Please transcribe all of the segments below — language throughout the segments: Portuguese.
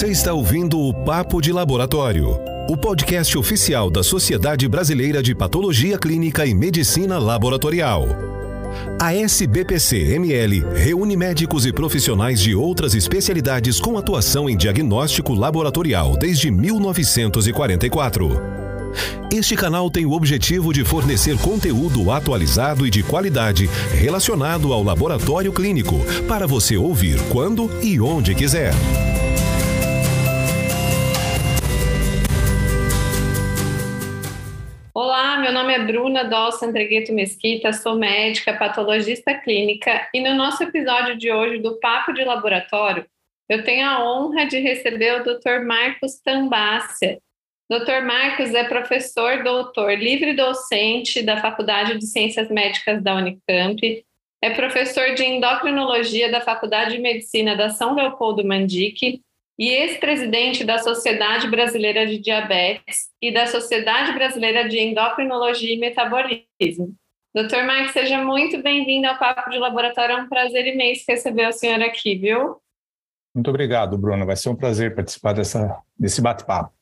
Você está ouvindo o Papo de Laboratório, o podcast oficial da Sociedade Brasileira de Patologia Clínica e Medicina Laboratorial. A SBPC-ML reúne médicos e profissionais de outras especialidades com atuação em diagnóstico laboratorial desde 1944. Este canal tem o objetivo de fornecer conteúdo atualizado e de qualidade relacionado ao laboratório clínico para você ouvir quando e onde quiser. Meu nome é Bruna Dolce Andregueto Mesquita, sou médica, patologista clínica e no nosso episódio de hoje do Papo de Laboratório, eu tenho a honra de receber o Dr. Marcos Tambácia. Dr. Marcos é professor doutor livre docente da Faculdade de Ciências Médicas da Unicamp, é professor de endocrinologia da Faculdade de Medicina da São Leopoldo Mandique e ex-presidente da Sociedade Brasileira de Diabetes e da Sociedade Brasileira de Endocrinologia e Metabolismo. Doutor Marcos, seja muito bem-vindo ao Papo de Laboratório. É um prazer imenso receber o senhor aqui, viu? Muito obrigado, Bruno. Vai ser um prazer participar dessa, desse bate-papo.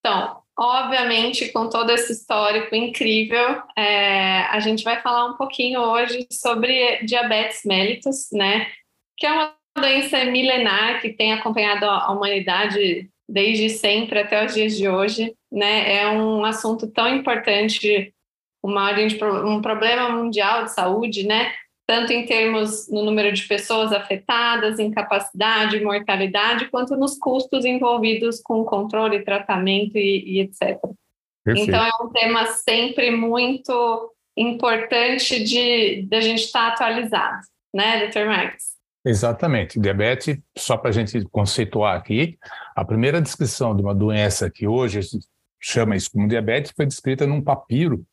Então, obviamente, com todo esse histórico incrível, é, a gente vai falar um pouquinho hoje sobre diabetes mellitus, né? Que é uma doença milenar que tem acompanhado a humanidade desde sempre até os dias de hoje, né? É um assunto tão importante, uma, um problema mundial de saúde, né? Tanto em termos no número de pessoas afetadas, incapacidade, mortalidade, quanto nos custos envolvidos com controle, tratamento e, e etc. Perfeito. Então é um tema sempre muito importante de, de a gente estar atualizado, né, doutor Marques? Exatamente. Diabetes, só para a gente conceituar aqui, a primeira descrição de uma doença que hoje chama isso como diabetes foi descrita num papiro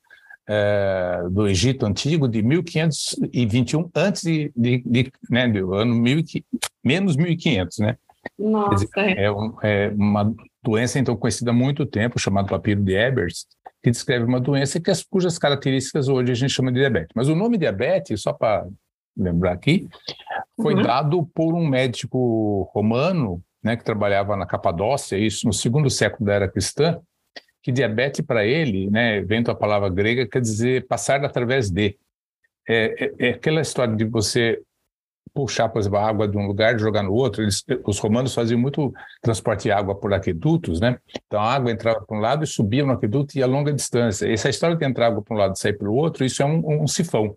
é, do Egito Antigo de 1521, antes de, de, de né, do ano 1500, menos 1500, né? Nossa. Dizer, é, um, é, uma doença, então, conhecida há muito tempo, chamada papiro de Ebers, que descreve uma doença que, cujas características hoje a gente chama de diabetes. Mas o nome diabetes, só para lembrar aqui, foi uhum. dado por um médico romano, né, que trabalhava na Capadócia, isso no segundo século da era cristã, que diabetes para ele, né, vem da palavra grega, quer dizer passar através de. É, é, é, aquela história de você puxar, por exemplo, a água de um lugar e jogar no outro. Eles, os romanos faziam muito transporte de água por aquedutos, né? Então a água entrava para um lado e subia no aqueduto e a longa distância. Essa história de entrar água para um lado e sair para o outro, isso é um, um sifão.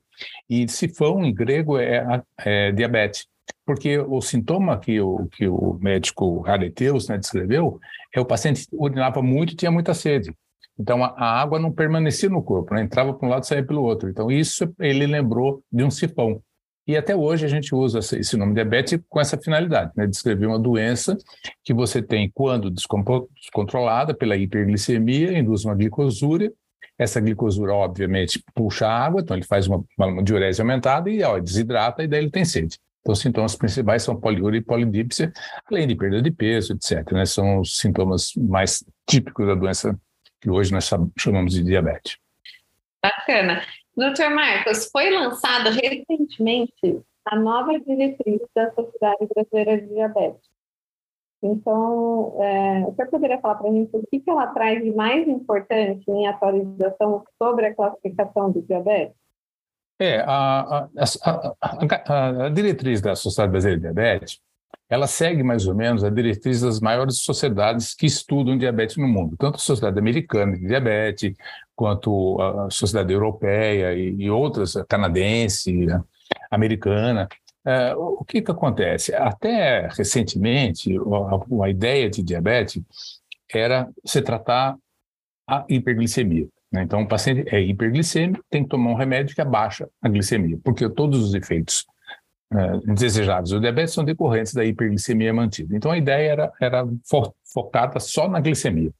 E sifão em grego é, é diabetes porque o sintoma que o, que o médico Rareteus né, descreveu é o paciente urinava muito e tinha muita sede. Então, a, a água não permanecia no corpo, né? entrava para um lado e saía pelo outro. Então, isso ele lembrou de um sifão. E até hoje a gente usa esse nome diabetes com essa finalidade, né? descrever uma doença que você tem quando descontrolada pela hiperglicemia, induz uma glicosúria. Essa glicosura, obviamente, puxa a água, então ele faz uma, uma diurese aumentada e ó, desidrata e daí ele tem sede. Então, os sintomas principais são poliúria e polidípsia, além de perda de peso, etc. Né? São os sintomas mais típicos da doença que hoje nós chamamos de diabetes. Bacana. Doutor Marcos, foi lançada recentemente a nova diretriz da Sociedade Brasileira de Diabetes. Então, é, o senhor poderia falar para a gente o que, que ela traz de mais importante em atualização sobre a classificação do diabetes? É, a, a, a, a, diretriz da Sociedade Brasileira de Diabetes, ela segue mais ou menos a diretriz das maiores sociedades que estudam diabetes no mundo, tanto a Sociedade Americana de Diabetes, quanto a Sociedade Europeia e, e outras, canadense, a americana. É, o que, que acontece? Até recentemente, a, a ideia de diabetes era se tratar a hiperglicemia. Né? Então, o paciente é hiperglicêmico, tem que tomar um remédio que abaixa a glicemia, porque todos os efeitos é, desejados do diabetes são decorrentes da hiperglicemia mantida. Então, a ideia era, era fo focada só na glicemia.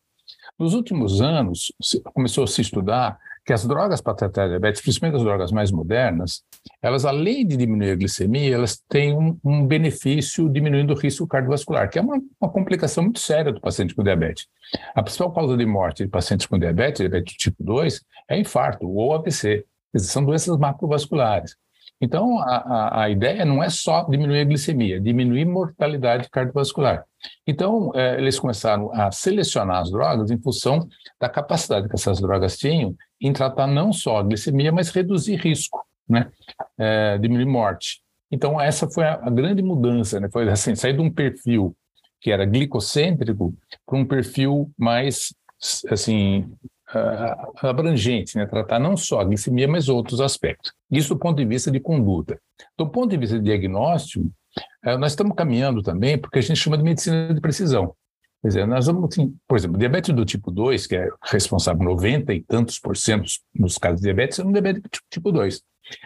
Nos últimos anos, começou a se estudar que as drogas para tratar diabetes, principalmente as drogas mais modernas, elas, além de diminuir a glicemia, elas têm um, um benefício diminuindo o risco cardiovascular, que é uma, uma, complicação muito séria do paciente com diabetes. A principal causa de morte de pacientes com diabetes, diabetes tipo 2, é infarto ou AVC. São doenças macrovasculares. Então, a, a, a, ideia não é só diminuir a glicemia, diminuir mortalidade cardiovascular. Então, é, eles começaram a selecionar as drogas em função da capacidade que essas drogas tinham em tratar não só a glicemia, mas reduzir risco, né? É, diminuir morte. Então, essa foi a, a grande mudança, né? Foi assim, sair de um perfil que era glicocêntrico para um perfil mais, assim, uh, abrangente, né? tratar não só a glicemia, mas outros aspectos. Isso do ponto de vista de conduta. Do ponto de vista de diagnóstico, uh, nós estamos caminhando também porque a gente chama de medicina de precisão. Quer dizer, nós vamos, assim, por exemplo, diabetes do tipo 2, que é responsável por 90 e tantos por cento dos casos de diabetes, é um diabetes tipo 2.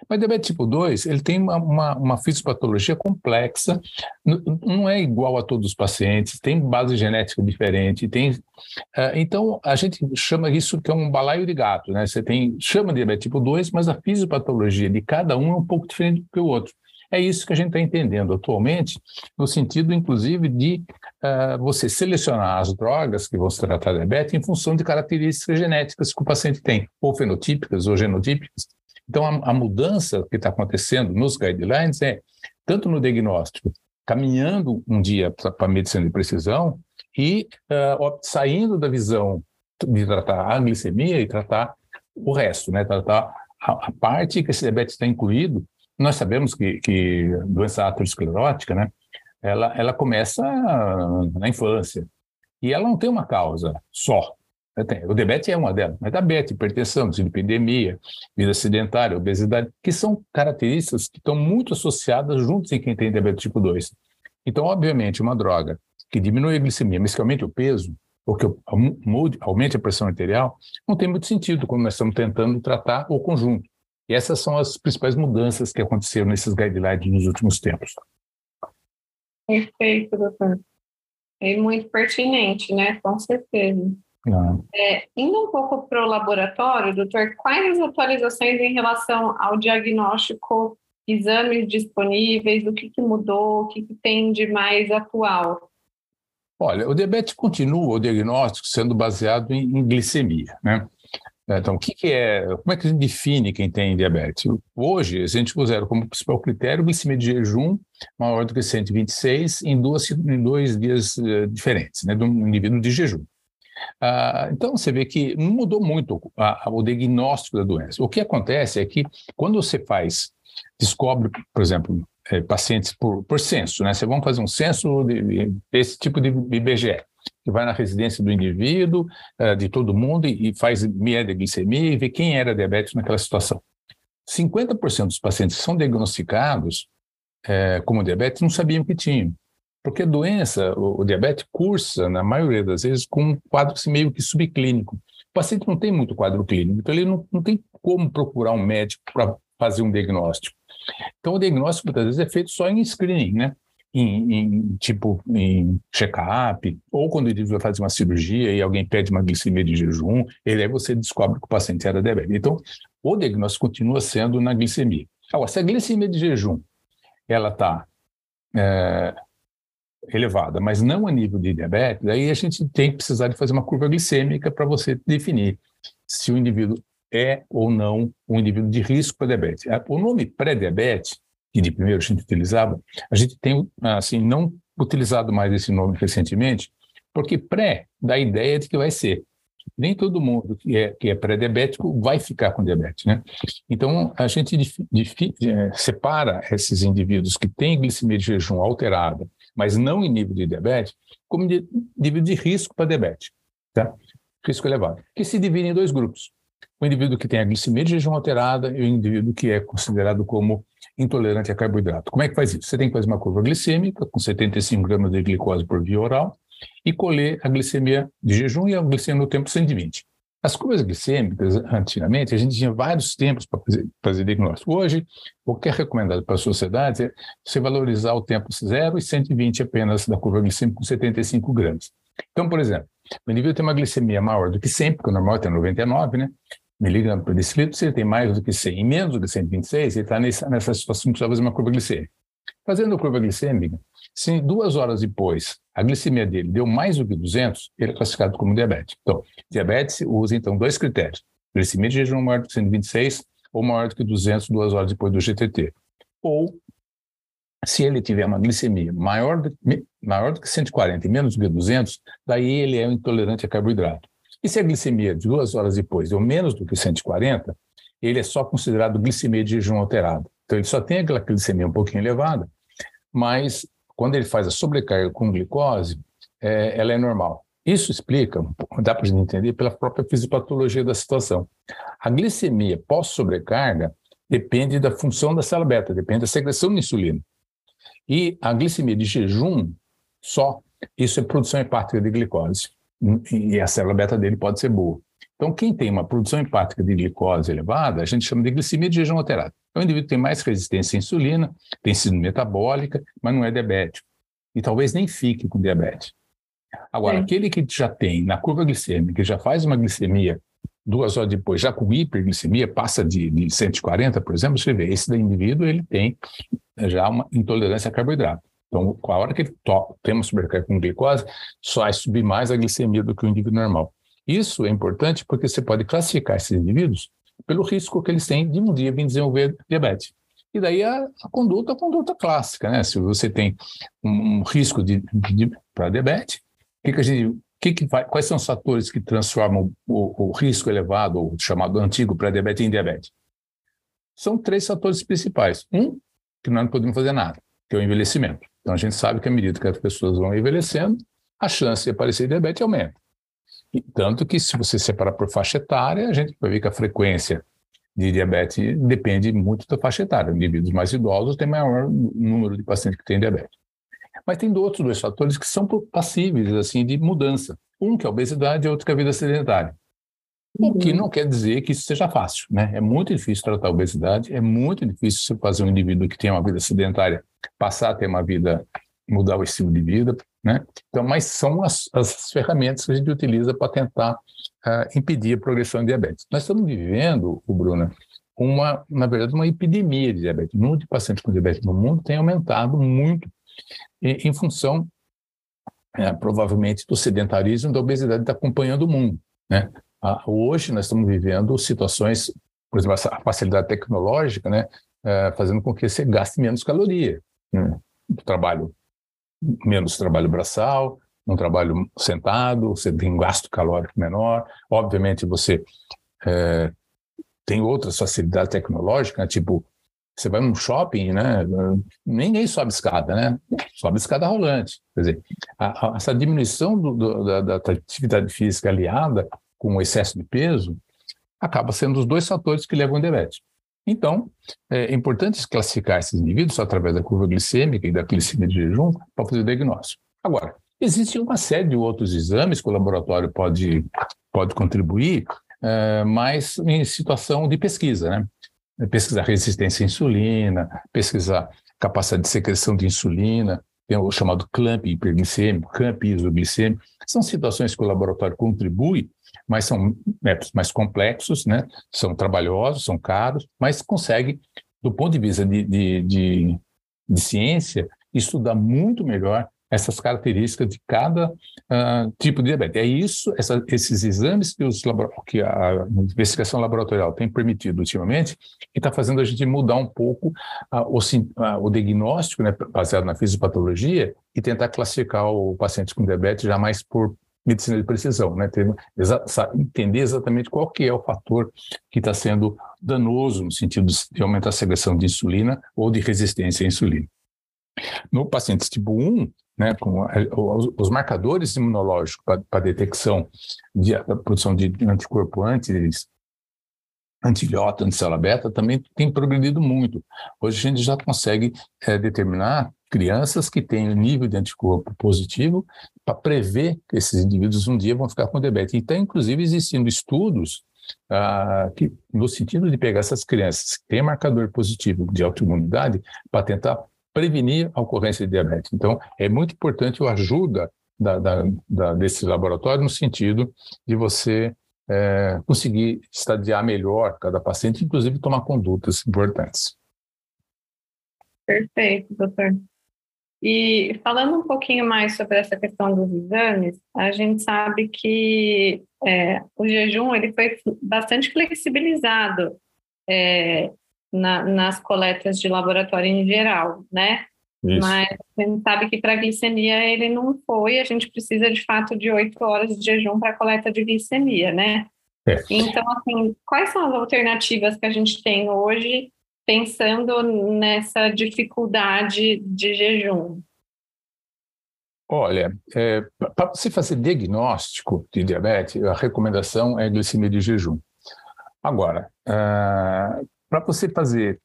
Mas diabetes tipo 2, ele tem uma, uma, uma fisiopatologia complexa, não é igual a todos os pacientes, tem base genética diferente, tem... Uh, então, a gente chama isso que é um balaio de gato, né? Você tem, chama de diabetes tipo 2, mas a fisiopatologia de cada um é um pouco diferente do que o outro. É isso que a gente está entendendo atualmente, no sentido, inclusive, de uh, você selecionar as drogas que vão se tratar diabetes em função de características genéticas que o paciente tem, ou fenotípicas ou genotípicas. Então, a, a mudança que está acontecendo nos guidelines é, tanto no diagnóstico, caminhando um dia para a medicina de precisão e uh, saindo da visão de tratar a glicemia e tratar o resto, né? tratar a, a parte que esse diabetes está incluído. Nós sabemos que, que doença aterosclerótica, né? ela, ela começa na infância e ela não tem uma causa só. O diabetes é uma delas, mas diabetes, hipertensão, dislipidemia, vida sedentária, obesidade, que são características que estão muito associadas juntos em quem tem diabetes tipo 2. Então, obviamente, uma droga que diminui a glicemia, mas que aumente o peso, ou que aumente a pressão arterial, não tem muito sentido quando nós estamos tentando tratar o conjunto. E essas são as principais mudanças que aconteceram nesses guidelines nos últimos tempos. Perfeito, doutor. É muito pertinente, né? Com certeza. É, indo um pouco para o laboratório, doutor, quais as atualizações em relação ao diagnóstico, exames disponíveis, o que, que mudou, o que, que tem de mais atual? Olha, o diabetes continua, o diagnóstico, sendo baseado em, em glicemia, né? Então, o que, que, é, como é que a gente define quem tem diabetes? Hoje, a gente usa como principal critério glicemia de jejum maior do que 126 em, duas, em dois dias uh, diferentes, né, de um indivíduo de jejum. Ah, então, você vê que não mudou muito a, a, o diagnóstico da doença. O que acontece é que, quando você faz, descobre, por exemplo, é, pacientes por, por censo, né? Você vamos fazer um censo de, desse tipo de IBGE, que vai na residência do indivíduo, uh, de todo mundo, e, faz glicemia e vê quem era diabético naquela situação. 50% dos pacientes que são diagnosticados é, como diabetes não sabiam que tinham. Porque a doença, o, o diabetes, cursa, na maioria das vezes, com um quadro assim, meio que subclínico. O paciente não tem muito quadro clínico, então ele não, não tem como procurar um médico para fazer um diagnóstico. Então, o diagnóstico, muitas vezes, é feito só em screening, né? Em, em tipo, em check-up, ou quando ele vai fazer uma cirurgia e alguém pede uma glicemia de jejum, ele aí você descobre que o paciente era diabético. Então, o diagnóstico continua sendo na glicemia. Agora, se a glicemia de jejum ela está é, elevada, mas não a nível de diabetes, aí a gente tem que precisar de fazer uma curva glicêmica para você definir se o indivíduo é ou não um indivíduo de risco para diabetes. O nome pré-diabetes, que de primeiro a gente utilizava, a gente tem assim não utilizado mais esse nome recentemente, porque pré dá a ideia de que vai ser. Nem todo mundo que é, que é pré-diabético vai ficar com diabetes, né? Então, a gente é, separa esses indivíduos que têm glicemia de jejum alterada mas não em nível de diabetes, como de, nível de risco para diabetes, tá? risco elevado, que se divide em dois grupos. O indivíduo que tem a glicemia de jejum alterada e o indivíduo que é considerado como intolerante a carboidrato. Como é que faz isso? Você tem que fazer uma curva glicêmica com 75 gramas de glicose por via oral e colher a glicemia de jejum e a glicemia no tempo 120. As curvas glicêmicas, antigamente, a gente tinha vários tempos para fazer, fazer diagnóstico. Hoje, o que é recomendado para a sociedade é você valorizar o tempo 0 e 120 apenas da curva glicêmica com 75 gramas. Então, por exemplo, o indivíduo tem uma glicemia maior do que 100, porque o normal é 99, né? Miligramas por decilitro, se ele tem mais do que 100 e menos do que 126, ele está nessa, situação que precisa fazer uma curva glicêmica. Fazendo a curva glicêmica, se duas horas depois a glicemia dele deu mais do que 200, ele é classificado como diabetes. Então, diabetes usa então dois critérios: glicemia de jejum maior do que 126 ou maior do que 200 duas horas depois do GTT. ou se ele tiver uma glicemia maior do, maior do que 140 e menos do que 200, daí ele é intolerante a carboidrato. E se a glicemia de duas horas depois deu menos do que 140, ele é só considerado glicemia de jejum alterado. Então ele só tem aquela glicemia um pouquinho elevada, mas quando ele faz a sobrecarga com glicose, é, ela é normal. Isso explica, dá para entender, pela própria fisiopatologia da situação. A glicemia pós-sobrecarga depende da função da célula beta, depende da secreção de insulina. E a glicemia de jejum só, isso é produção hepática de glicose. E a célula beta dele pode ser boa. Então, quem tem uma produção hepática de glicose elevada, a gente chama de glicemia de jejum alterado. É um indivíduo que tem mais resistência à insulina, tem sido metabólica, mas não é diabético. E talvez nem fique com diabetes. Agora, Sim. aquele que já tem na curva glicêmica, que já faz uma glicemia duas horas depois, já com hiperglicemia, passa de, de 140, por exemplo, você vê, esse indivíduo ele tem já uma intolerância a carboidrato. Então, com a hora que ele tem uma sobrecarga com glicose, só vai subir mais a glicemia do que o indivíduo normal. Isso é importante porque você pode classificar esses indivíduos pelo risco que eles têm de um dia vir desenvolver diabetes. E daí a, a conduta, a conduta clássica, né? Se você tem um, um risco de, de para diabetes, que, que a gente, que que vai, quais são os fatores que transformam o, o risco elevado, o chamado antigo pré-diabetes, em diabetes? São três fatores principais. Um, que nós não podemos fazer nada, que é o envelhecimento. Então a gente sabe que à medida que as pessoas vão envelhecendo, a chance de aparecer diabetes aumenta. E tanto que se você separar por faixa etária, a gente vai ver que a frequência de diabetes depende muito da faixa etária. Indivíduos mais idosos têm maior número de pacientes que têm diabetes. Mas tem outros dois fatores que são passíveis assim de mudança. Um que é a obesidade e outro que é a vida sedentária. O que uhum. não quer dizer que isso seja fácil, né? É muito difícil tratar a obesidade, é muito difícil você fazer um indivíduo que tem uma vida sedentária passar a ter uma vida, mudar o estilo de vida, né? Então, mas são as, as ferramentas que a gente utiliza para tentar uh, impedir a progressão de diabetes. Nós estamos vivendo, o Bruna, uma, na verdade, uma epidemia de diabetes. O número de pacientes com diabetes no mundo tem aumentado muito em função, é, provavelmente, do sedentarismo da obesidade que está acompanhando o mundo. Né? hoje nós estamos vivendo situações, por exemplo, a facilidade tecnológica, né, é, fazendo com que você gaste menos caloria. Né? Trabalho, menos trabalho braçal, um trabalho sentado, você tem um gasto calórico menor. Obviamente, você é, tem outras facilidades tecnológicas, né, tipo você vai num shopping, né? Ninguém sobe escada, né? Sobe escada rolante. Quer dizer, a, a, essa diminuição do, do, da, da, atividade física aliada com o excesso de peso acaba sendo os dois fatores que levam ao diabetes. Então, é importante classificar esses indivíduos através da curva glicêmica e da glicemia de jejum para fazer o diagnóstico. Agora, existe uma série de outros exames que o laboratório pode, pode contribuir, é, mas em situação de pesquisa? Né, pesquisar resistência à insulina, pesquisar capacidade de secreção de insulina, tem o chamado clamp hiperglicêmico, clamp isoglicêmico. São situações que o laboratório contribui, mas são métodos mais complexos, né? são trabalhosos, são caros, mas consegue, do ponto de vista de, de, de, de ciência, estudar muito melhor essas características de cada uh, tipo de diabetes. É isso, essa, esses exames que, os, que a investigação laboratorial tem permitido ultimamente, que está fazendo a gente mudar um pouco uh, o, uh, o, diagnóstico, né, baseado na fisiopatologia, e tentar classificar o paciente com diabetes já mais por medicina de precisão, né? Entender exatamente qual que é o fator que está sendo danoso no sentido de aumentar a secreção de insulina ou de resistência à insulina. No paciente tipo 1, né, com os marcadores imunológicos para detecção de da produção de anticorpo antes antilhota, anticélula beta, também tem progredido muito. Hoje a gente já consegue é, determinar crianças que têm nível de anticorpo positivo para prever que esses indivíduos um dia vão ficar com diabetes. Então, inclusive, existindo estudos ah, que, no sentido de pegar essas crianças que têm marcador positivo de autoimunidade para tentar prevenir a ocorrência de diabetes. Então, é muito importante a ajuda da, da, da, desse laboratório no sentido de você é, conseguir estadiar melhor cada paciente, inclusive tomar condutas importantes. Perfeito, doutor. E falando um pouquinho mais sobre essa questão dos exames, a gente sabe que é, o jejum ele foi bastante flexibilizado é, na, nas coletas de laboratório em geral, né? Isso. Mas a gente sabe que para glicemia ele não foi, a gente precisa de fato de oito horas de jejum para coleta de glicemia, né? É. Então, assim, quais são as alternativas que a gente tem hoje pensando nessa dificuldade de jejum? Olha, é, para você fazer diagnóstico de diabetes, a recomendação é glicemia de jejum. Agora, uh, para você fazer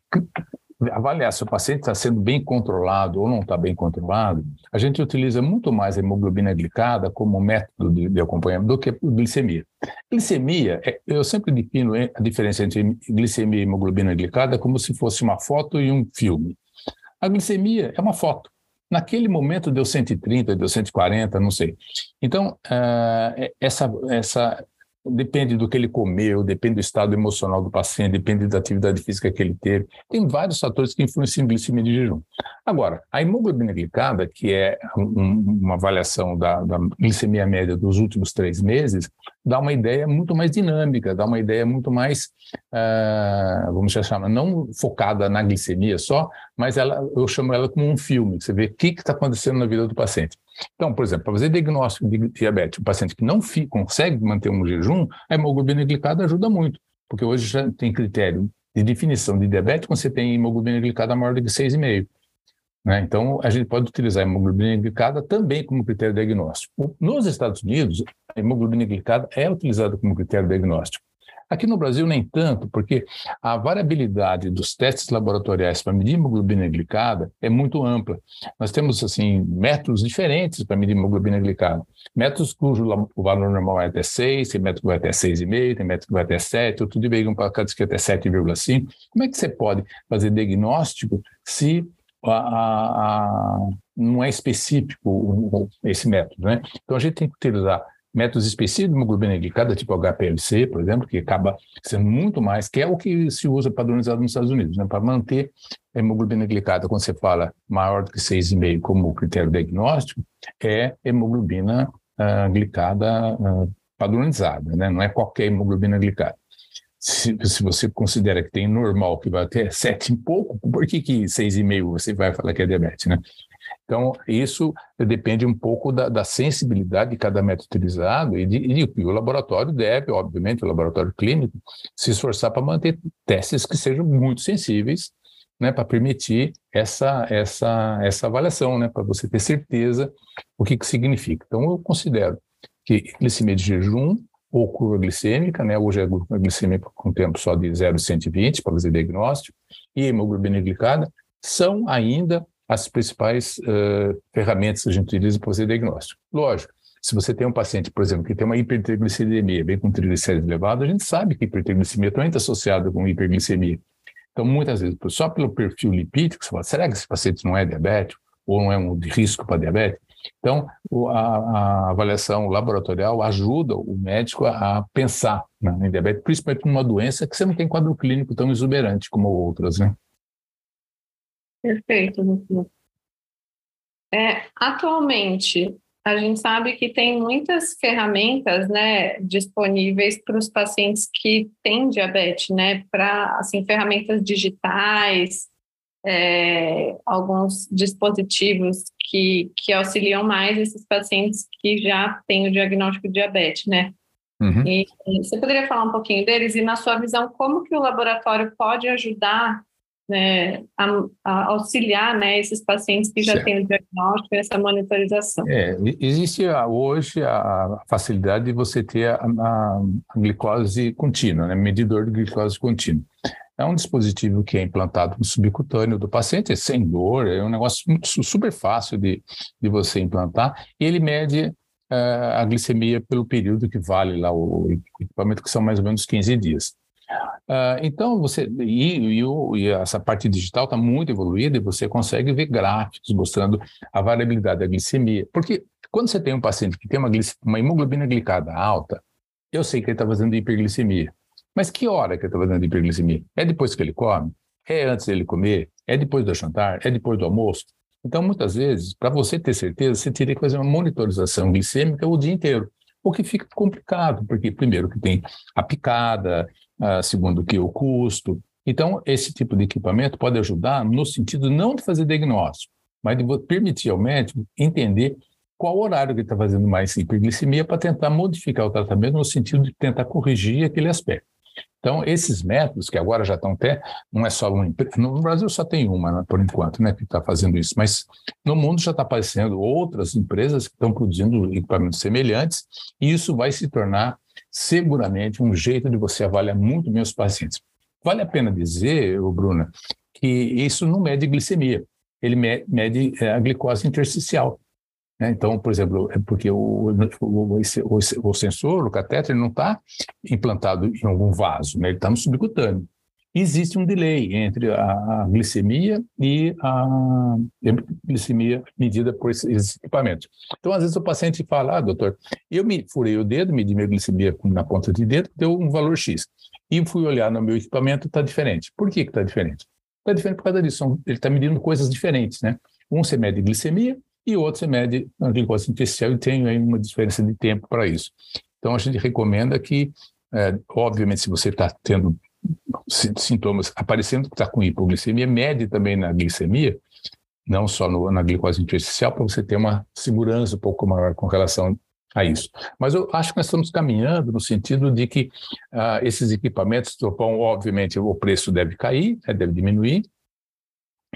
avaliar se o paciente está sendo bem controlado ou não está bem controlado, a gente utiliza muito mais a hemoglobina glicada como método de, de acompanhamento do que a glicemia. Glicemia, é, eu sempre defino a diferença entre glicemia e hemoglobina glicada como se fosse uma foto e um filme. A glicemia é uma foto. Naquele momento deu 130, deu 140, não sei. Então, uh, essa, essa depende do que ele comeu, depende do estado emocional do paciente, depende da atividade física que ele teve. Tem vários fatores que influenciam a glicemia de jejum. Agora, a hemoglobina glicada, que é um, uma avaliação da, da, glicemia média dos últimos três meses, dá uma ideia muito mais dinâmica, dá uma ideia muito mais, uh, vamos chamar, não focada na glicemia só, mas ela, eu chamo ela como um filme, você vê o que está acontecendo na vida do paciente. Então, por exemplo, para fazer diagnóstico de diabetes, um paciente que não consegue manter um jejum, a hemoglobina glicada ajuda muito, porque hoje já tem critério de definição de diabetes quando você tem hemoglobina glicada maior do que 6,5. Né? Então, a gente pode utilizar a hemoglobina glicada também como critério diagnóstico. Nos Estados Unidos, a hemoglobina glicada é utilizada como critério diagnóstico. Aqui no Brasil, nem tanto, porque a variabilidade dos testes laboratoriais para medir hemoglobina glicada é muito ampla. Nós temos, assim, métodos diferentes para medir hemoglobina glicada. Métodos cujo valor normal é até 6, tem método que vai até 6,5, tem método que vai até 7, outro de veio para cá diz que é até 7,5. Como é que você pode fazer diagnóstico se a, a, a, não é específico esse método, né? Então a gente tem que utilizar métodos específicos de hemoglobina glicada, tipo HPLC, por exemplo, que acaba sendo muito mais, que é o que se usa padronizado nos Estados Unidos, né? para manter a hemoglobina glicada, quando você fala maior do que 6,5 como critério diagnóstico, é hemoglobina uh, glicada uh, padronizada, né? não é qualquer hemoglobina glicada. Se, se, você considera que tem normal que vai até 7 e pouco, por que, que 6,5 você vai falar que é diabetes, né? Então, isso depende um pouco da, da sensibilidade de cada método utilizado e, de, e, o laboratório deve, obviamente, o laboratório clínico, se esforçar para manter testes que sejam muito sensíveis, né, para permitir essa, essa, essa avaliação, né, para você ter certeza o que, que significa. Então, eu considero que glicemia de jejum ou curva glicêmica, né, hoje é a glicemia com tempo só de 0,120 para fazer diagnóstico, e hemoglobina glicada, são ainda as principais uh, ferramentas que a gente utiliza para fazer diagnóstico. Lógico, se você tem um paciente, por exemplo, que tem uma hipertriglicemia, bem com triglicéridos elevados, a gente sabe que hipertriglicemia também está associada com hiperglicemia. Então, muitas vezes, só pelo perfil lipídico, você fala, será que esse paciente não é diabético ou não é um de risco para diabetes? Então, a, a, avaliação laboratorial ajuda o médico a, a pensar né, em diabetes, principalmente numa doença que você não tem quadro clínico tão exuberante como outras, né? Perfeito. É, atualmente, a gente sabe que tem muitas ferramentas, né, disponíveis para os pacientes que têm diabetes, né, para, assim, ferramentas digitais, é, alguns dispositivos que, que auxiliam mais esses pacientes que já têm o diagnóstico de diabetes, né? Uhum. E, e você poderia falar um pouquinho deles e, na sua visão, como que o laboratório pode ajudar né, a, a auxiliar né, esses pacientes que já certo. têm o diagnóstico e essa monitorização. É, existe hoje a facilidade de você ter a, a, a glicose contínua, né, medidor de glicose contínua. É um dispositivo que é implantado no subcutâneo do paciente, é sem dor, é um negócio super fácil de, de você implantar, e ele mede uh, a glicemia pelo período que vale lá o equipamento, que são mais ou menos 15 dias. Uh, então, você e, e, e, essa parte digital está muito evoluída e você consegue ver gráficos mostrando a variabilidade da glicemia. Porque quando você tem um paciente que tem uma, uma hemoglobina glicada alta, eu sei que ele está fazendo hiperglicemia. Mas que hora que ele está fazendo hiperglicemia? É depois que ele come? É antes dele comer? É depois do jantar? É depois do almoço? Então, muitas vezes, para você ter certeza, você teria que fazer uma monitorização glicêmica o dia inteiro o que fica complicado, porque primeiro que tem a picada, uh, segundo que o custo, Então, esse tipo de equipamento pode ajudar no sentido não de fazer diagnóstico, mas de permitir ao médico entender qual horário que está fazendo mais hiperglicemia para tentar modificar o tratamento no sentido de tentar corrigir aquele aspecto. Então, esses métodos, que agora já estão até, não é só uma empresa, no Brasil só tem uma, né, por enquanto, né, que está fazendo isso, mas no mundo já está aparecendo outras empresas que estão produzindo equipamentos semelhantes, e isso vai se tornar seguramente um jeito de você avaliar muito bem os pacientes. Vale a pena dizer, Bruna, que isso não mede glicemia, ele mede é, a glicose intersticial. Né? Então, por exemplo, é porque o, o, o, o sensor, o catéter, não está implantado em algum vaso, né? ele está no subcutâneo. Existe um delay entre a, glicemia e a glicemia medida por esses equipamentos. Então, às vezes o paciente fala, ah, doutor, eu me furei o dedo, medi minha glicemia na ponta de dedo, deu um valor X. E fui olhar no meu equipamento, está diferente. Por que está diferente? Está diferente por causa disso. Ele está medindo coisas diferentes, né? Um você mede glicemia, e o outro você mede a glicose artificial e tem aí uma diferença de tempo para isso. Então, a gente recomenda que, é, obviamente, se você está tendo sintomas aparecendo que está com hipoglicemia, mede também na glicemia, não só no, na glicose intersticial, para você ter uma segurança um pouco maior com relação a isso. Mas eu acho que nós estamos caminhando no sentido de que uh, esses equipamentos, bom, obviamente, o preço deve cair, né, deve diminuir,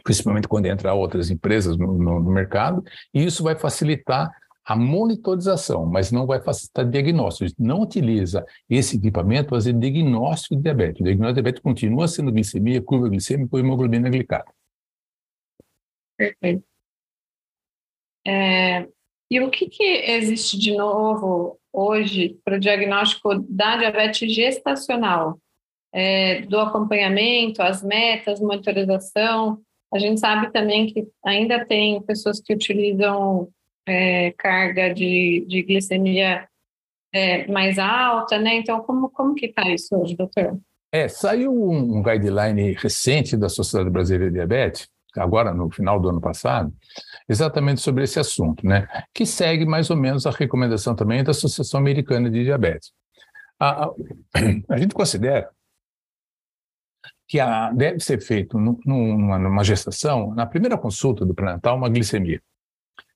principalmente quando entra outras empresas no, no, no mercado, e isso vai facilitar a monitorização, mas não vai facilitar diagnóstico. Não utiliza esse equipamento para fazer diagnóstico de diabetes. O diagnóstico de diabetes continua sendo glicemia, curva glicêmica ou hemoglobina glicada. Perfeito. É, e o que, que existe de novo hoje para o diagnóstico da diabetes gestacional? É, do acompanhamento, as metas, monitorização, a gente sabe também que ainda tem pessoas que utilizam é, carga de, de glicemia é, mais alta, né? Então, como, como que está isso hoje, doutor? É, saiu um, guideline recente da Sociedade Brasileira de Diabetes, agora no final do ano passado, exatamente sobre esse assunto, né? Que segue mais ou menos a recomendação também da Associação Americana de Diabetes. A, a, a gente considera que a, deve ser feito numa, numa gestação, na primeira consulta do pré-natal, uma glicemia.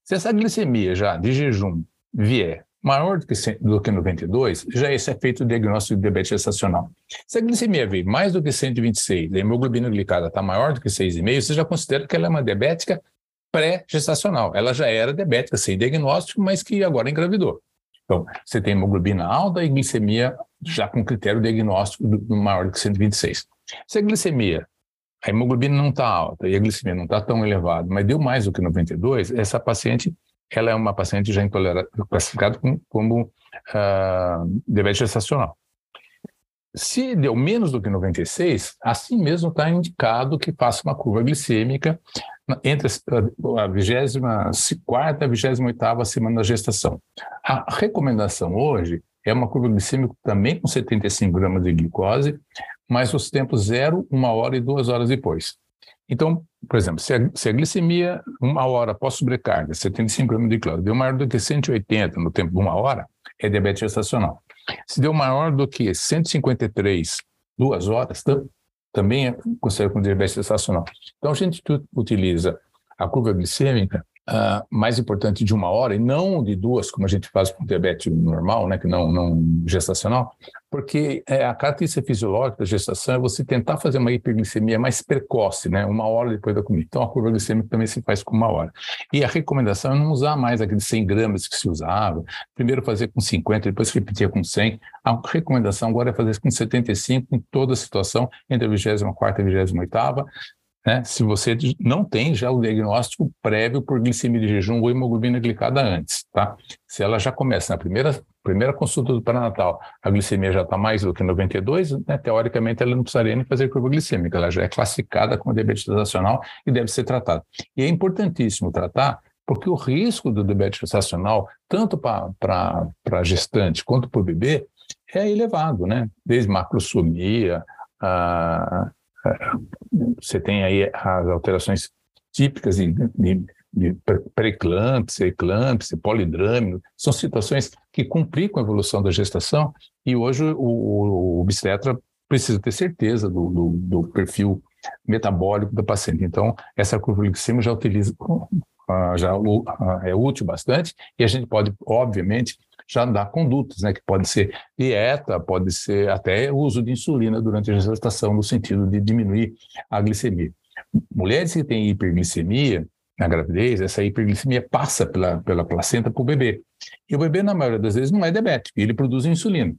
Se essa glicemia já de jejum vier maior do que, do que 92, já esse é feito o diagnóstico de diabetes gestacional. Se a glicemia vir mais do que 126, a hemoglobina glicada está maior do que 6,5, você já considera que ela é uma diabética pré-gestacional. Ela já era diabética sem diagnóstico, mas que agora engravidou. Então, você tem hemoglobina alta e glicemia já com critério diagnóstico do, do maior do que 126. Se a glicemia, a hemoglobina não está alta e a glicemia não está tão elevada, mas deu mais do que 92, essa paciente, ela é uma paciente já classificada como, como uh, diabetes gestacional. Se deu menos do que 96, assim mesmo está indicado que faça uma curva glicêmica entre a 24 e a 28 semana da gestação. A recomendação hoje é uma curva glicêmica também com 75 gramas de glicose, mas os tempos zero, uma hora e duas horas depois. Então, por exemplo, se a, se a glicemia, uma hora após sobrecarga, 75 gramas de glicose, deu maior do que 180 no tempo de uma hora, é diabetes gestacional. Se deu maior do que 153, duas horas, tam, também é considerado como diabetes gestacional. Então, a gente utiliza a curva glicêmica uh, mais importante de uma hora e não de duas, como a gente faz com diabetes normal, né, que não, não gestacional, porque é, a característica fisiológica da gestação é você tentar fazer uma hiperglicemia mais precoce, né, uma hora depois da comida. Então, a curva glicêmica também se faz com uma hora. E a recomendação é não usar mais aqueles 100 gramas que se usava, primeiro fazer com 50, depois repetir com 100. A recomendação agora é fazer com 75 em toda a situação, entre a 24 e a 28 né? Se você não tem já o diagnóstico prévio por glicemia de jejum ou hemoglobina glicada antes, tá? Se ela já começa na primeira, primeira consulta do pré-natal, a glicemia já está mais do que 92, né? teoricamente ela não precisaria nem fazer curva glicêmica, ela já é classificada como diabetes gestacional e deve ser tratada. E é importantíssimo tratar porque o risco do diabetes gestacional, tanto para a gestante quanto para o bebê, é elevado, né? Desde macrosomia, a você tem aí as alterações típicas de, de, de pré-eclâmpsia, eclâmpsia, polidrâmino, são situações que complicam a evolução da gestação e hoje o, o obstetra precisa ter certeza do, do, do perfil metabólico da paciente. Então, essa curva já utiliza, já é útil bastante, e a gente pode, obviamente, já dar condutas, né, que pode ser dieta, pode ser até uso de insulina durante a gestação, no sentido de diminuir a glicemia. Mulheres que têm hiperglicemia na gravidez, essa hiperglicemia passa pela, pela placenta para o bebê. E o bebê, na maioria das vezes, não é diabético, ele produz insulina.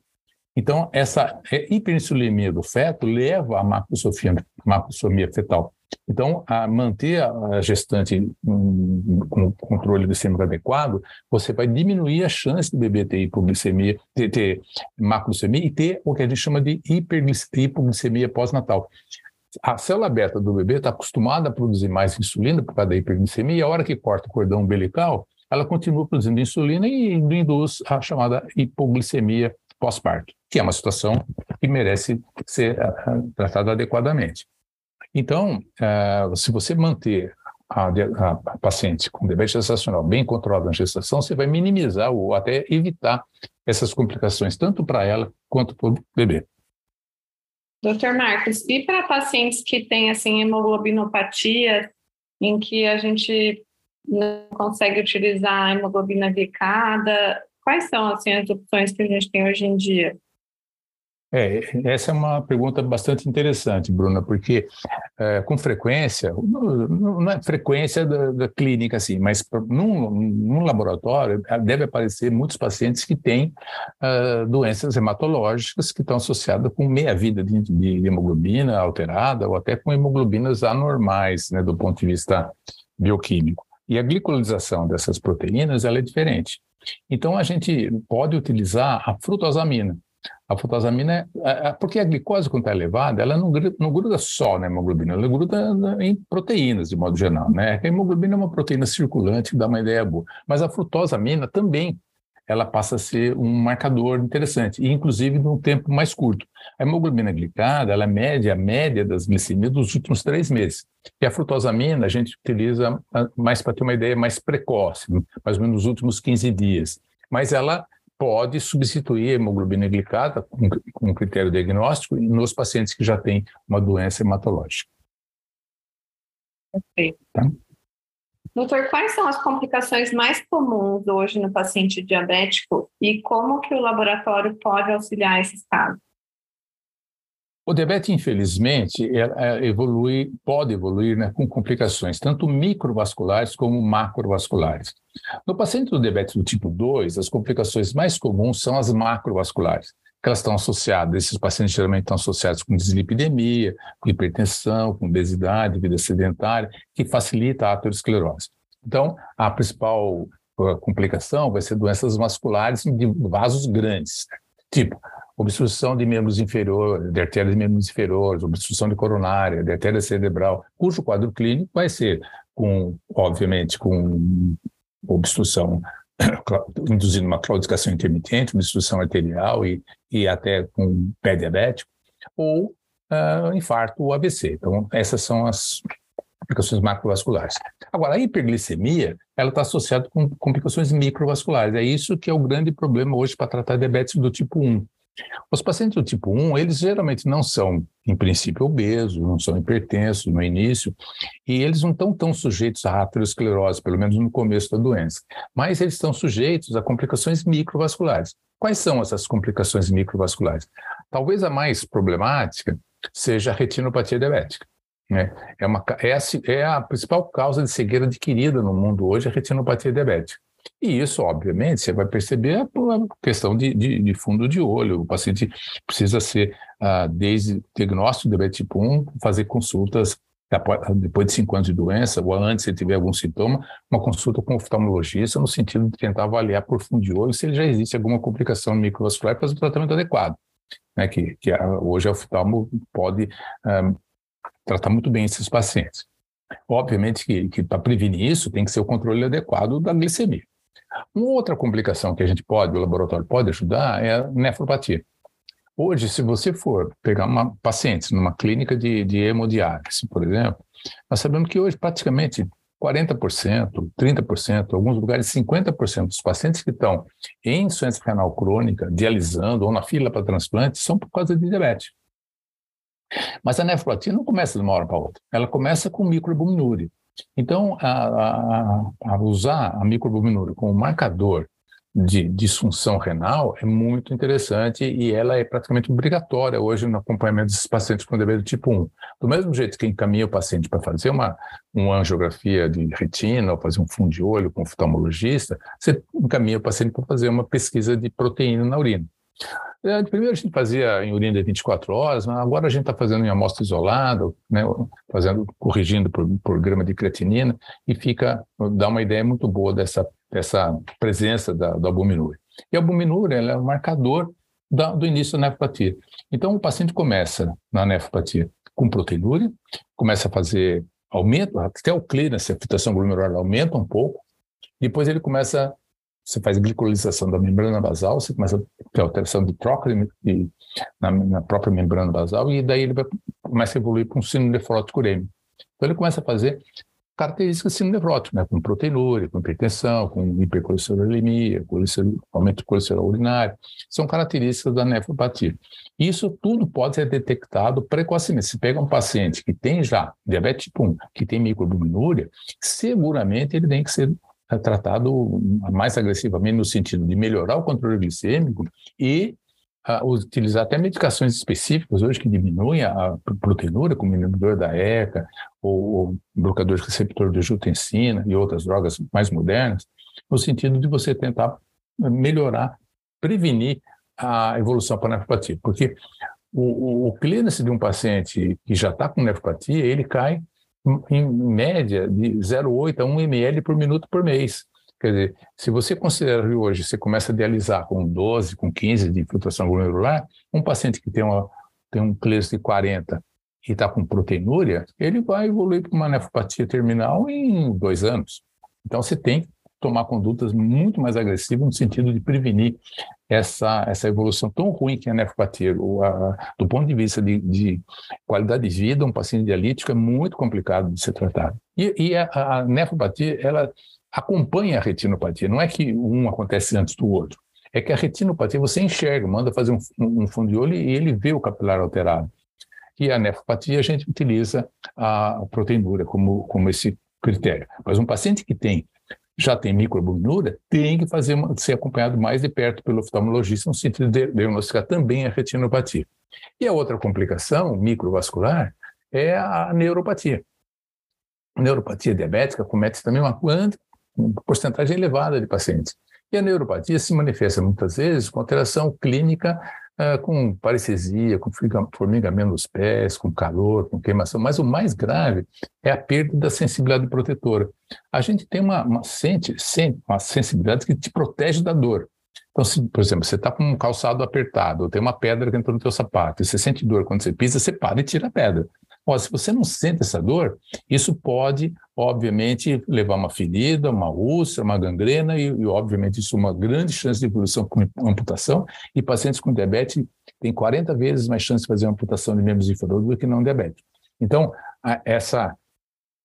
Então, essa hiperinsulinemia do feto leva à macrosomia fetal. Então, a manter a gestante com controle glicêmico adequado, você vai diminuir a chance do bebê ter hipoglicemia, ter, ter e ter o que a gente chama de hipoglicemia pós-natal. A célula beta do bebê está acostumada a produzir mais insulina por causa da hiperglicemia, e a hora que corta o cordão umbilical, ela continua produzindo insulina e induz a chamada hipoglicemia pós-parto, que é uma situação que merece ser uh, tratada adequadamente. Então, uh, se você manter a, a, a, paciente com diabetes gestacional bem controlada na gestação, você vai minimizar ou até evitar essas complicações, tanto para ela quanto para o bebê. Doutor Marcos, e para pacientes que têm assim, hemoglobinopatia, em que a gente não consegue utilizar a hemoglobina glicada, Quais são assim, as opções que a gente tem hoje em dia? É, essa é uma pergunta bastante interessante, Bruna, porque é, com frequência, não é frequência da, da clínica assim, mas num, num, laboratório é, deve aparecer muitos pacientes que têm uh, doenças hematológicas que estão associadas com meia-vida de, de, hemoglobina alterada ou até com hemoglobinas anormais, né, do ponto de vista bioquímico. E a glicolização dessas proteínas ela é diferente. Então, a gente pode utilizar a frutosamina. A frutosamina, é, é, porque a glicose, quando está elevada, ela não não gruda só na hemoglobina, ela gruda em proteínas, de modo geral. Né? A hemoglobina é uma proteína circulante, que dá uma ideia boa. Mas a frutosamina também ela passa a ser um marcador interessante, e inclusive num tempo mais curto. A hemoglobina glicada, ela mede a média das glicemias dos últimos três meses. E a frutosamina a gente utiliza ah, mais para ter uma ideia mais precoce, mais ou menos nos últimos 15 dias. Mas ela pode substituir a hemoglobina glicada com, com critério diagnóstico nos pacientes que já têm uma doença hematológica. Perfeito. Tá? Doutor, quais são as complicações mais comuns hoje no paciente diabético e como que o laboratório pode auxiliar esses casos? O diabetes, infelizmente, é, evolui, pode evoluir né, com complicações, tanto microvasculares como macrovasculares. No paciente do diabetes do tipo 2, as complicações mais comuns são as macrovasculares, que elas estão associadas, esses pacientes geralmente estão associados com dislipidemia, com hipertensão, com obesidade, vida sedentária, que facilita a aterosclerose. Então, a principal uh, complicação vai ser doenças vasculares de vasos grandes, tipo obstrução de membros inferiores, de artérias de membros inferiores, obstrução de coronária, de artéria cerebral, cujo quadro clínico vai ser com, obviamente, com obstrução induzindo uma claudicação intermitente, obstrução arterial e, e até com pé diabético, ou uh, infarto ou AVC. Então, essas são as complicações macrovasculares. Agora, a hiperglicemia, ela está associada com complicações microvasculares. É isso que é o grande problema hoje para tratar diabetes do tipo 1. Os pacientes do tipo 1, eles geralmente não são, em princípio, obesos, não são hipertensos no início, e eles não estão tão sujeitos à aterosclerose, pelo menos no começo da doença, mas eles estão sujeitos a complicações microvasculares. Quais são essas complicações microvasculares? Talvez a mais problemática seja a retinopatia diabética. Né? É, uma, é, a, é a principal causa de cegueira adquirida no mundo hoje, a retinopatia diabética. E isso, obviamente, você vai perceber a questão de, de, de fundo de olho. O paciente precisa ser, ah, desde diagnóstico de diabetes tipo 1, fazer consultas depois de cinco anos de doença, ou antes, se tiver algum sintoma, uma consulta com o oftalmologista, no sentido de tentar avaliar por fundo de olho se já existe alguma complicação microvascular e fazer o tratamento adequado. Né, que, que hoje a oftalmo pode ah, tratar muito bem esses pacientes. Obviamente que, que para prevenir isso tem que ser o controle adequado da glicemia. Uma outra complicação que a gente pode, o laboratório pode ajudar, é a nefropatia. Hoje, se você for pegar uma paciente numa clínica de, de hemodiálise, por exemplo, nós sabemos que hoje praticamente 40%, 30%, em alguns lugares 50% dos pacientes que estão em insuficiência renal crônica, dialisando ou na fila para transplante, são por causa de diabetes. Mas a nefropatia não começa de uma hora para outra, ela começa com microalbuminúria. Então, a, a, usar a microalbuminúria como marcador de disfunção renal é muito interessante e ela é praticamente obrigatória hoje no acompanhamento desses pacientes com diabetes tipo 1. Do mesmo jeito que encaminha o paciente para fazer uma, uma angiografia de retina ou fazer um fundo de olho com oftalmologista, você encaminha o paciente para fazer uma pesquisa de proteína na urina. É, primeiro a gente fazia em urina de 24 horas, mas agora a gente está fazendo em amostra isolada, né, fazendo, corrigindo por, por grama de creatinina, e fica, dá uma ideia muito boa dessa, dessa presença da, da albuminúria. E a albuminúria é um marcador da, do início da nefropatia. Então o paciente começa na nefropatia com proteinúria, começa a fazer aumento, até o clearance, a filtração glomerular aumenta um pouco, depois ele começa você faz glicolização da membrana basal, você começa a ter alteração de troca de, de, na, na, própria membrana basal, e daí ele vai, começa a evoluir para um sino nefrótico urêmico. Então ele começa a fazer características sino nefrótico, né, com proteinúria, com hipertensão, com hipercolesterolemia, aumento do colesterol urinário, são características da nefropatia. Isso tudo pode ser detectado precocemente. Se pega um paciente que tem já diabetes tipo 1, que tem microalbuminúria, seguramente ele tem que ser tratado mais agressivamente no sentido de melhorar o controle glicêmico e uh, utilizar até medicações específicas hoje que diminuem a proteinúria, como inibidor da ECA ou, ou blocador de receptor de angiotensina e outras drogas mais modernas, no sentido de você tentar melhorar, prevenir a evolução para a nefropatia. Porque o, o, o de um paciente que já está com nefropatia, ele cai em média de 0,8 a 1 ml por minuto por mês. Quer dizer, se você considera que hoje você começa a dialisar com 12, com 15 de infiltração glomerular, um paciente que tem, uma, tem um clearance de 40 e está com proteinúria, ele vai evoluir para uma nefropatia terminal em dois anos. Então, você tem que tomar condutas muito mais agressivas no sentido de prevenir essa, essa evolução tão ruim que é a nefropatia. Do ponto de vista de, de, qualidade de vida, um paciente dialítico é muito complicado de ser tratado. E, e a, a nefropatia, ela acompanha a retinopatia, não é que um acontece antes do outro. É que a retinopatia você enxerga, manda fazer um, um fundo de olho e ele vê o capilar alterado. E a nefropatia a gente utiliza a proteinúria como, como esse critério. Mas um paciente que tem já tem microalbuminúria, tem que fazer uma, ser acompanhado mais de perto pelo oftalmologista no sentido de diagnosticar também a retinopatia. E a outra complicação microvascular é a neuropatia. A neuropatia diabética comete também uma, uma porcentagem elevada de pacientes. E a neuropatia se manifesta muitas vezes com alteração clínica é, com parestesia, com formigamento nos pés, com calor, com queimação, mas o mais grave é a perda da sensibilidade protetora. A gente tem uma, uma, sente, sente, uma sensibilidade que te protege da dor. Então, se, por exemplo, você está com um calçado apertado, ou tem uma pedra que entrou no teu sapato, e você sente dor quando você pisa, você para e tira a pedra. Ó, se você não sente essa dor, isso pode, obviamente, levar uma ferida, uma úlcera, uma gangrena e, e, obviamente, isso é uma grande chance de evolução com amputação. E pacientes com diabetes têm 40 vezes mais chance de fazer uma amputação de membros inferiores do que não diabéticos. Então, a, essa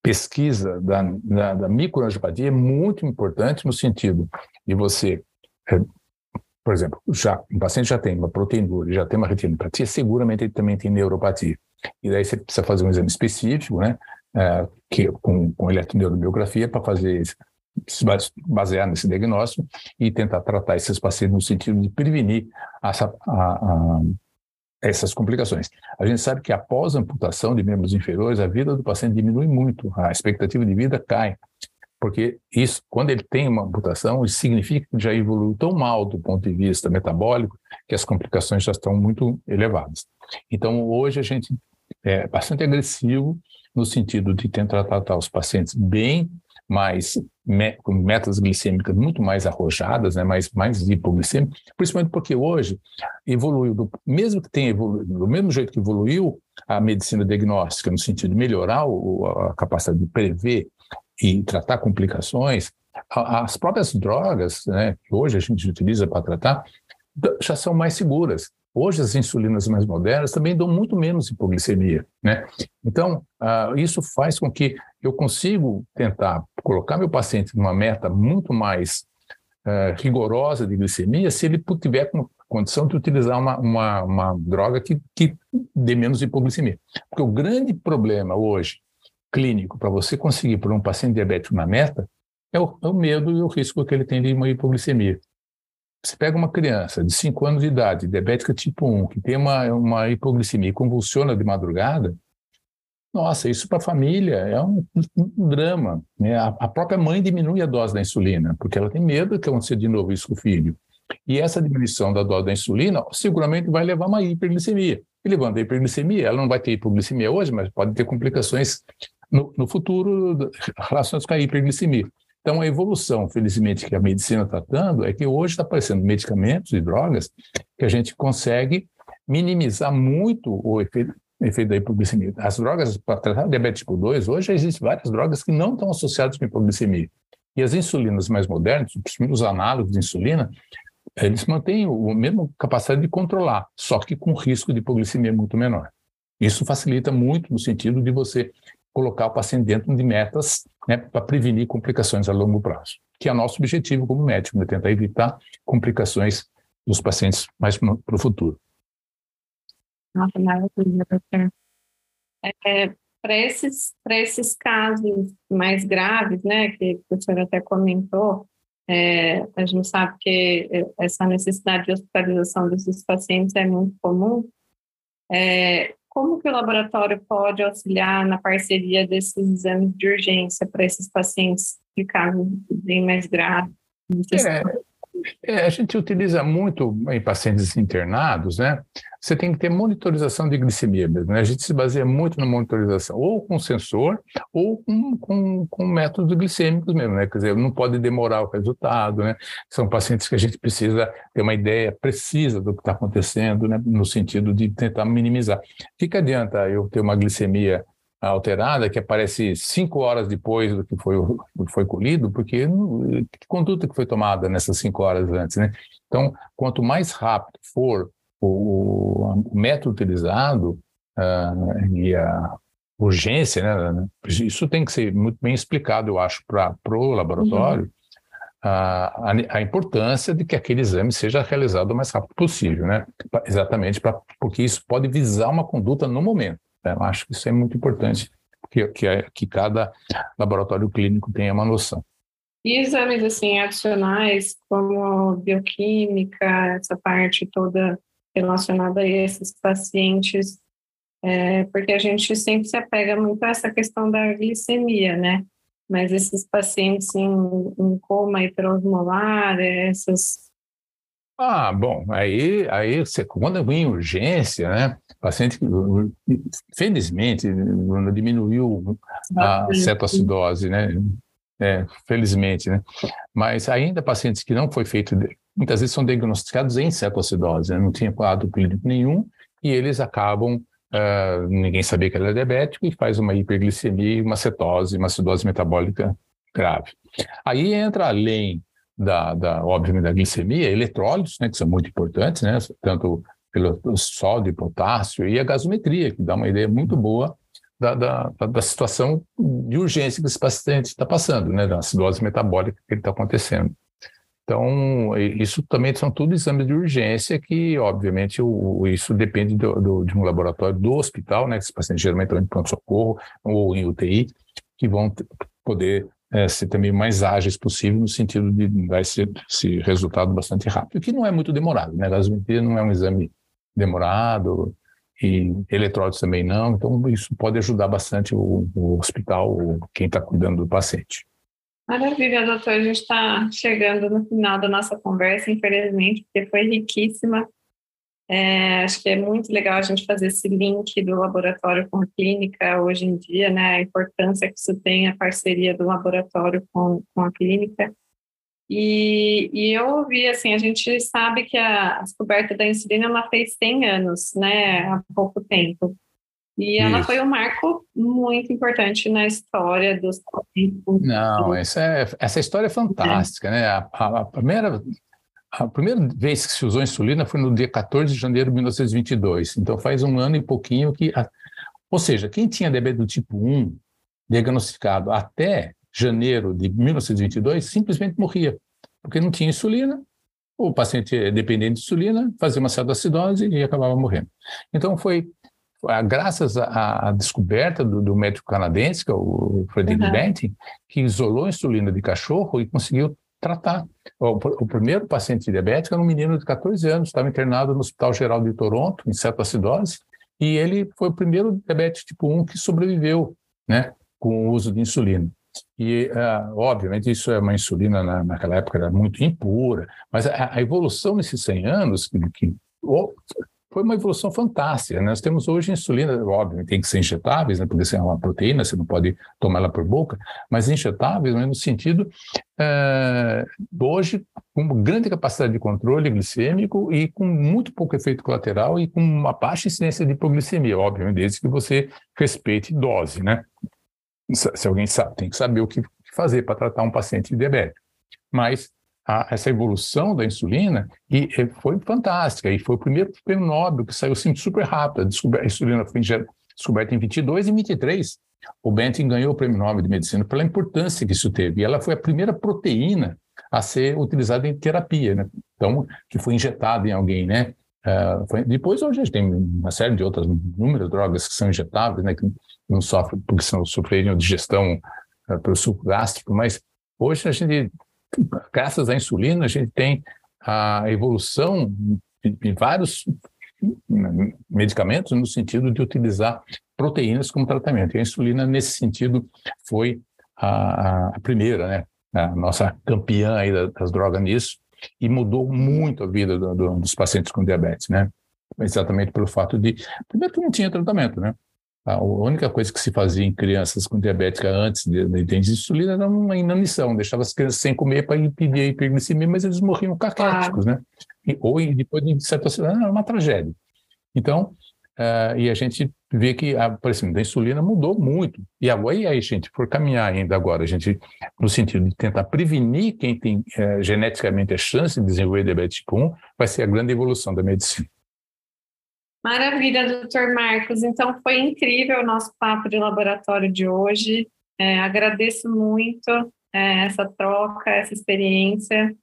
pesquisa da, da, da microangiopatia é muito importante no sentido de você é, por exemplo, já, um paciente já tem uma proteinúria, já tem uma retinopatia, seguramente ele também tem neuropatia. E daí você precisa fazer um exame específico, né, é, que, com, com eletroneurobiografia para fazer se basear nesse diagnóstico e tentar tratar esses pacientes no sentido de prevenir essa, a, a, essas complicações. A gente sabe que após a amputação de membros inferiores, a vida do paciente diminui muito, a expectativa de vida cai, porque isso, quando ele tem uma amputação, isso significa que já evoluiu tão mal do ponto de vista metabólico que as complicações já estão muito elevadas. Então, hoje a gente é, bastante agressivo no sentido de tentar tratar os pacientes bem mais com metas glicêmicas muito mais arrojadas, né, mais, mais hipoglicêmicas, principalmente porque hoje evoluiu, do, mesmo que tenha evoluído, do mesmo jeito que evoluiu a medicina diagnóstica, no sentido de melhorar o, a capacidade de prever e tratar complicações, as próprias drogas, né, que hoje a gente utiliza para tratar, já são mais seguras. Hoje, as insulinas mais modernas também dão muito menos hipoglicemia, né? Então, uh, isso faz com que eu consigo tentar colocar meu paciente numa meta muito mais uh, rigorosa de glicemia se ele tiver condição de utilizar uma, uma, uma droga que, que dê menos hipoglicemia. Porque o grande problema hoje, clínico, para você conseguir por um paciente diabético uma meta, é o, é o medo e o risco que ele tem de uma hipoglicemia. Você pega uma criança de 5 anos de idade, diabética tipo 1, que tem uma, uma hipoglicemia e convulsiona de madrugada, nossa, isso para a família é um, um drama. Né? A, a, própria mãe diminui a dose da insulina, porque ela tem medo que aconteça de novo isso com o filho. E essa diminuição da dose da insulina seguramente vai levar a uma hiperglicemia. E levando a hiperglicemia, ela não vai ter hipoglicemia hoje, mas pode ter complicações no, no futuro relacionadas com a hiperglicemia. Então, a evolução, felizmente, que a medicina está dando é que hoje está aparecendo medicamentos e drogas que a gente consegue minimizar muito o efeito, efeito da hipoglicemia. As drogas para tratar diabetes tipo 2, hoje existem várias drogas que não estão associadas com hipoglicemia. E as insulinas mais modernas, os análogos de insulina, eles mantêm a mesma capacidade de controlar, só que com risco de hipoglicemia muito menor. Isso facilita muito no sentido de você colocar o paciente dentro de metas né, para prevenir complicações a longo prazo, que é nosso objetivo como médico, né, tentar evitar complicações dos pacientes mais para o futuro. Nossa, maravilha, doutor. É, para esses, esses casos mais graves, né, que o senhor até comentou, é, a gente sabe que essa necessidade de hospitalização desses pacientes é muito comum. É, como que o laboratório pode auxiliar na parceria desses exames de urgência para esses pacientes de casos bem mais graves? É, é, a gente utiliza muito em pacientes internados, né? Você tem que ter monitorização de glicemia mesmo, né? A gente se baseia muito na monitorização, ou com sensor, ou com, com, com métodos glicêmicos mesmo, né? Quer dizer, não pode demorar o resultado, né? São pacientes que a gente precisa ter uma ideia precisa do que está acontecendo, né? No sentido de tentar minimizar. O que adianta eu ter uma glicemia alterada que aparece cinco horas depois do que foi, foi colhido, porque que conduta que foi tomada nessas cinco horas antes, né? Então, quanto mais rápido for o, o método utilizado uh, e a urgência, né? Isso tem que ser muito bem explicado, eu acho, para o laboratório. Uhum. A, a, importância de que aquele exame seja realizado o mais rápido possível, né? Exatamente pra, porque isso pode visar uma conduta no momento. Né? Eu acho que isso é muito importante, que, que, que cada laboratório clínico tenha uma noção. E exames assim adicionais, como bioquímica, essa parte toda relacionada a esses pacientes, é, porque a gente sempre se apega muito a essa questão da glicemia, né? Mas esses pacientes em, em coma hiperosmolar, essas ah, bom, aí, aí você, quando vem urgência, né? Paciente que, felizmente, diminuiu a cetoacidose, né? É, felizmente, né? Mas ainda pacientes que não foi feito, muitas vezes são diagnosticados em cetoacidose, né? não tinha quadro clínico nenhum, e eles acabam, uh, ninguém sabia que ele era diabético, e faz uma hiperglicemia, uma cetose, uma acidose metabólica grave. Aí entra além da, da obviamente, da glicemia, eletrólitos, né, que são muito importantes, né, tanto pelo sódio potássio, e a gasometria, que dá uma ideia muito boa da, da, da situação de urgência que esse paciente está passando, né, da acidose metabólica que está acontecendo. Então, isso também são tudo exames de urgência que, obviamente, o, isso depende do, do, de um laboratório do hospital, né, que esses pacientes geralmente estão em pronto-socorro ou em UTI, que vão poder é, ser também mais ágeis possível no sentido de dar esse, esse resultado bastante rápido, que não é muito demorado, né? Gasometria não é um exame demorado e eletrólitos também não, então isso pode ajudar bastante o, o hospital, quem está cuidando do paciente. Maravilha, doutor. A gente está chegando no final da nossa conversa, infelizmente, porque foi riquíssima. É, acho que é muito legal a gente fazer esse link do laboratório com a clínica hoje em dia, né? A importância que isso tem, a parceria do laboratório com, com a clínica. E, e eu ouvi, assim, a gente sabe que a, descoberta da insulina, ela fez 100 anos, né? Há pouco tempo. E ela Isso. foi um marco muito importante na história dos Não, essa, é, essa história é fantástica, é. né? A, a, primeira a primeira vez que se usou insulina foi no dia 14 de janeiro de 1922. Então faz um ano e pouquinho que. A... Ou seja, quem tinha diabetes do tipo 1 diagnosticado até janeiro de 1922 simplesmente morria, porque não tinha insulina, o paciente é dependente de insulina, fazia uma certa acidose e acabava morrendo. Então foi graças à, à descoberta do, do, médico canadense, que é o Frederick uhum. Benting, que isolou a insulina de cachorro e conseguiu tratar. O, o, primeiro paciente diabético era um menino de 14 anos, estava internado no Hospital Geral de Toronto, em cetoacidose, e ele foi o primeiro diabetes tipo 1 que sobreviveu, né, com o uso de insulina. E, uh, obviamente, isso é uma insulina, na, naquela época, era muito impura, mas a, a evolução nesses 100 anos, que, que oh, foi uma evolução fantástica. Né? Nós temos hoje insulina, óbvio, tem que ser injetáveis, né? porque é uma proteína, você não pode tomar ela por boca, mas injetáveis né? no sentido, uh, hoje, com grande capacidade de controle glicêmico e com muito pouco efeito colateral e com uma baixa incidência de hipoglicemia, obviamente, desde que você respeite dose, né? Se alguém sabe, tem que saber o que fazer para tratar um paciente diabético. Mas a, essa evolução da insulina e, e, foi fantástica. E foi o primeiro prêmio Nobel que saiu assim super rápido. A, a insulina foi descoberta em 22 e 23. O Benton ganhou o prêmio Nobel de Medicina pela importância que isso teve. E ela foi a primeira proteína a ser utilizada em terapia, né? Então, que foi injetada em alguém, né? Uh, foi, depois hoje a gente tem uma série de outras inúmeras drogas que são injetáveis, né? Que não sofrem porque são sofreriam digestão uh, pelo suco gástrico, mas hoje a gente graças à insulina, a gente tem a evolução de vários medicamentos no sentido de utilizar proteínas como tratamento. E a insulina, nesse sentido, foi a, a primeira, né? A nossa campeã aí das drogas nisso, e mudou muito a vida do, do, dos pacientes com diabetes, né? Exatamente pelo fato de, primeiro que não tinha tratamento, né? A única coisa que se fazia em crianças com diabética antes de, de, de insulina era uma inanição, deixava as crianças sem comer para impedir a hiperglicemia, mas eles morriam caquéticos, né? E, ou depois de certa situação, era uma tragédia. Então, uh, e a gente vê que a aparecimento da insulina mudou muito. E agora, e aí, gente, for caminhar ainda agora, a gente, no sentido de tentar prevenir quem tem uh, geneticamente a chance de desenvolver diabetes tipo 1, vai ser a grande evolução da medicina. Maravilha, doutor Marcos. Então, foi incrível o nosso papo de laboratório de hoje. É, agradeço muito é, essa troca, essa experiência.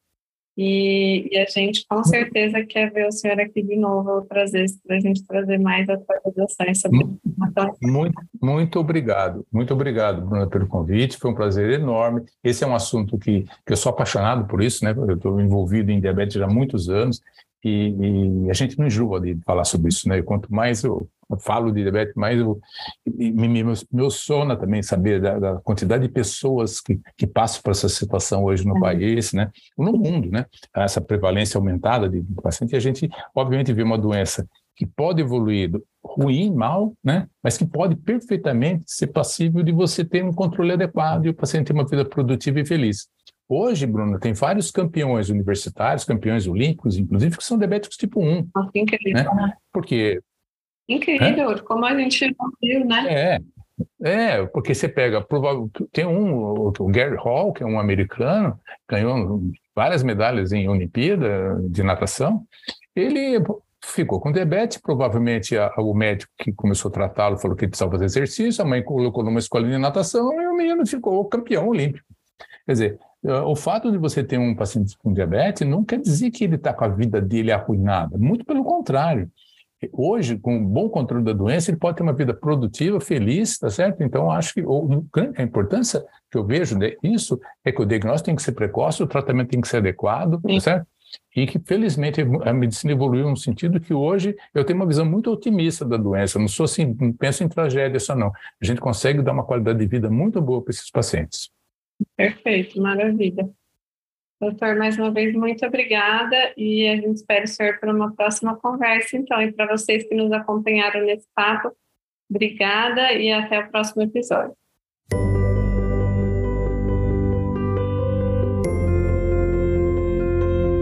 E, e, a gente com certeza quer ver o senhor aqui de novo outras vezes para a gente trazer mais atualizações sobre muito, muito, muito obrigado, muito obrigado, Bruna, pelo convite. Foi um prazer enorme. Esse é um assunto que, que eu sou apaixonado por isso, né? Eu estou envolvido em diabetes há muitos anos e, e, a gente não enjoa de falar sobre isso, né? E quanto mais eu falo de diabetes, mais eu, me, me, me sona também saber da, da, quantidade de pessoas que, que passam por essa situação hoje no uhum. país, né? No mundo, né? Essa prevalência aumentada de, de paciente. E a gente, obviamente, vê uma doença que pode evoluir ruim, mal, né? Mas que pode perfeitamente ser passível de você ter um controle adequado e o paciente ter uma vida produtiva e feliz. Hoje, Bruno, tem vários campeões universitários, campeões olímpicos, inclusive, que são diabéticos tipo 1. Nossa, incrível. Né? né? Porque. Incrível, como a gente não viu, né? É, é, porque você pega, tem um, o Gary Hall, que é um americano, ganhou várias medalhas em Olimpíada de natação. Ele ficou com diabetes, provavelmente a, o médico que começou a tratá-lo falou que ele precisava fazer exercício, a mãe colocou numa escola de natação e o menino ficou campeão olímpico. Quer dizer, o fato de você ter um paciente com diabetes não quer dizer que ele está com a vida dele arruinada. Muito pelo contrário. Hoje, com um bom controle da doença, ele pode ter uma vida produtiva, feliz, tá certo? Então, acho que a importância que eu vejo disso é que o diagnóstico tem que ser precoce, o tratamento tem que ser adequado, tá certo? E que, felizmente, a medicina evoluiu no sentido que hoje eu tenho uma visão muito otimista da doença. Eu não sou assim, não penso em tragédia só não. A gente consegue dar uma qualidade de vida muito boa para esses pacientes. Perfeito, maravilha. Doutor, mais uma vez, muito obrigada e a gente espera o senhor para uma próxima conversa, então. E para vocês que nos acompanharam nesse papo, obrigada e até o próximo episódio.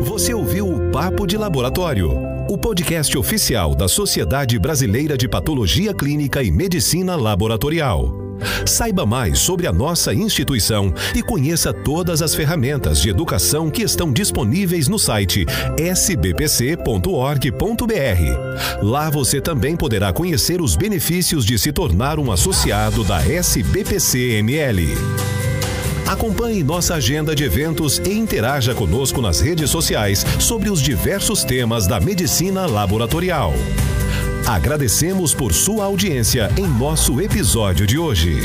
Você ouviu o Papo de Laboratório, o podcast oficial da Sociedade Brasileira de Patologia Clínica e Medicina Laboratorial. Saiba mais sobre a nossa instituição e conheça todas as ferramentas de educação que estão disponíveis no site sbpc.org.br. Lá você também poderá conhecer os benefícios de se tornar um associado da SBPC-ML. Acompanhe nossa agenda de eventos e interaja conosco nas redes sociais sobre os diversos temas da medicina laboratorial. Agradecemos por sua audiência em nosso episódio de hoje.